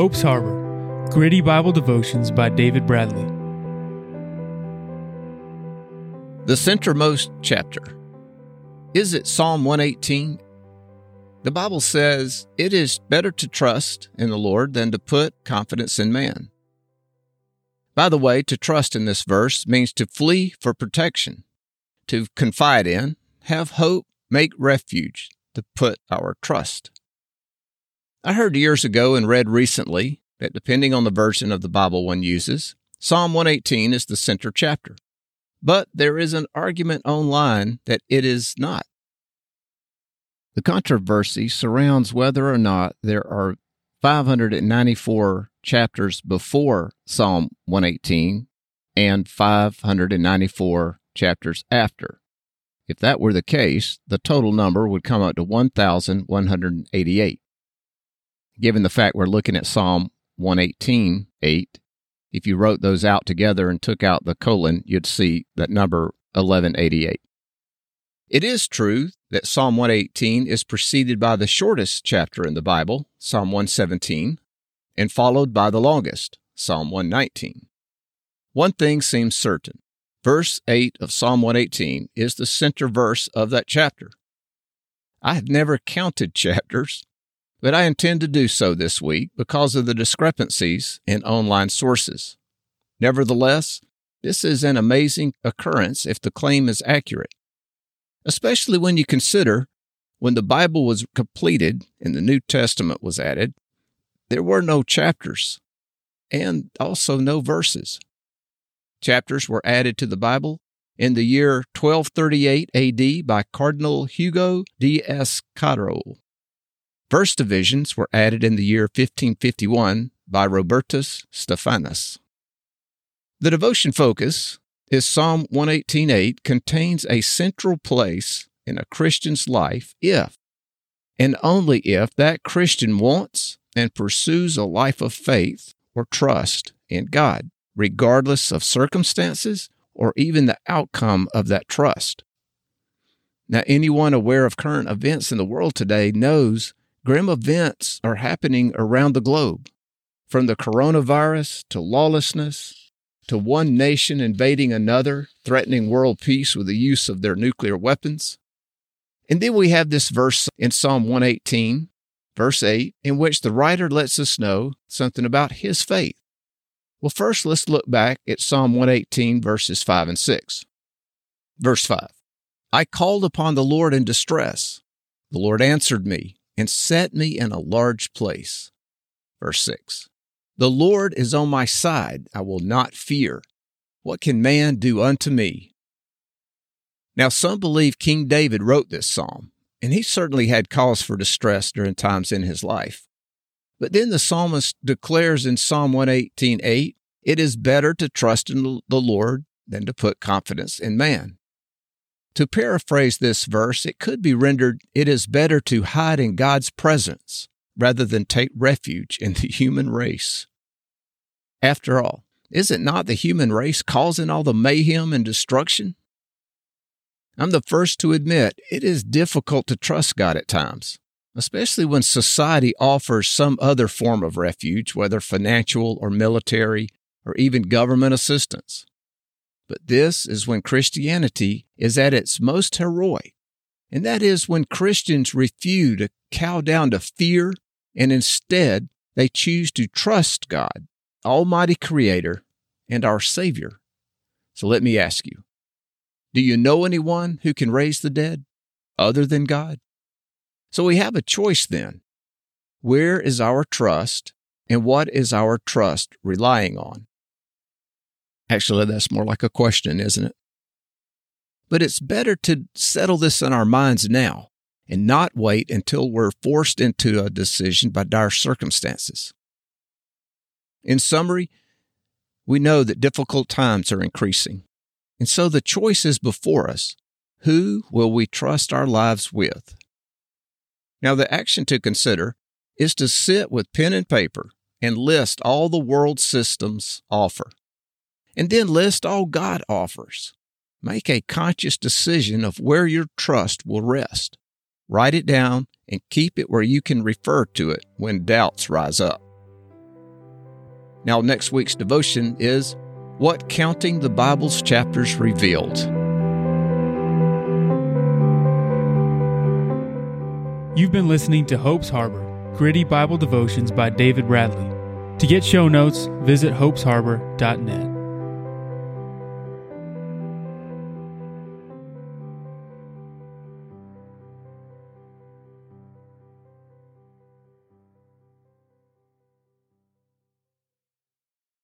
Hope's Harbor Gritty Bible Devotions by David Bradley. The centermost chapter. Is it Psalm 118? The Bible says it is better to trust in the Lord than to put confidence in man. By the way, to trust in this verse means to flee for protection, to confide in, have hope, make refuge, to put our trust. I heard years ago and read recently that depending on the version of the Bible one uses, Psalm 118 is the center chapter. But there is an argument online that it is not. The controversy surrounds whether or not there are 594 chapters before Psalm 118 and 594 chapters after. If that were the case, the total number would come up to 1,188. Given the fact we're looking at Psalm 118, 8, if you wrote those out together and took out the colon, you'd see that number 1188. It is true that Psalm 118 is preceded by the shortest chapter in the Bible, Psalm 117, and followed by the longest, Psalm 119. One thing seems certain. Verse 8 of Psalm 118 is the center verse of that chapter. I have never counted chapters, but I intend to do so this week because of the discrepancies in online sources. Nevertheless, this is an amazing occurrence if the claim is accurate especially when you consider when the Bible was completed and the New Testament was added, there were no chapters and also no verses. Chapters were added to the Bible in the year 1238 AD by Cardinal Hugo de Escadro. Verse divisions were added in the year 1551 by Robertus Stephanus. The devotion focus is Psalm 118.8 contains a central place in a Christian's life if, and only if, that Christian wants and pursues a life of faith or trust in God, regardless of circumstances or even the outcome of that trust. Now, anyone aware of current events in the world today knows grim events are happening around the globe, from the coronavirus to lawlessness to one nation invading another, threatening world peace with the use of their nuclear weapons. And then we have this verse in Psalm 118, verse 8, in which the writer lets us know something about his faith. Well, first, let's look back at Psalm 118, verses 5 and 6. Verse 5 I called upon the Lord in distress. The Lord answered me and set me in a large place. Verse 6 the Lord is on my side. I will not fear. What can man do unto me? Now, some believe King David wrote this psalm, and he certainly had cause for distress during times in his life. But then the psalmist declares in Psalm 118:8, it is better to trust in the Lord than to put confidence in man. To paraphrase this verse, it could be rendered, it is better to hide in God's presence rather than take refuge in the human race. After all, is it not the human race causing all the mayhem and destruction? I'm the first to admit it is difficult to trust God at times, especially when society offers some other form of refuge, whether financial or military or even government assistance. But this is when Christianity is at its most heroic, and that is when Christians refuse to cow down to fear and instead they choose to trust God Almighty Creator, and our Savior. So let me ask you do you know anyone who can raise the dead other than God? So we have a choice then. Where is our trust, and what is our trust relying on? Actually, that's more like a question, isn't it? But it's better to settle this in our minds now and not wait until we're forced into a decision by dire circumstances. In summary, we know that difficult times are increasing. And so the choice is before us. Who will we trust our lives with? Now, the action to consider is to sit with pen and paper and list all the world systems offer, and then list all God offers. Make a conscious decision of where your trust will rest. Write it down and keep it where you can refer to it when doubts rise up. Now, next week's devotion is What Counting the Bible's Chapters Revealed. You've been listening to Hope's Harbor Gritty Bible Devotions by David Bradley. To get show notes, visit hopesharbor.net.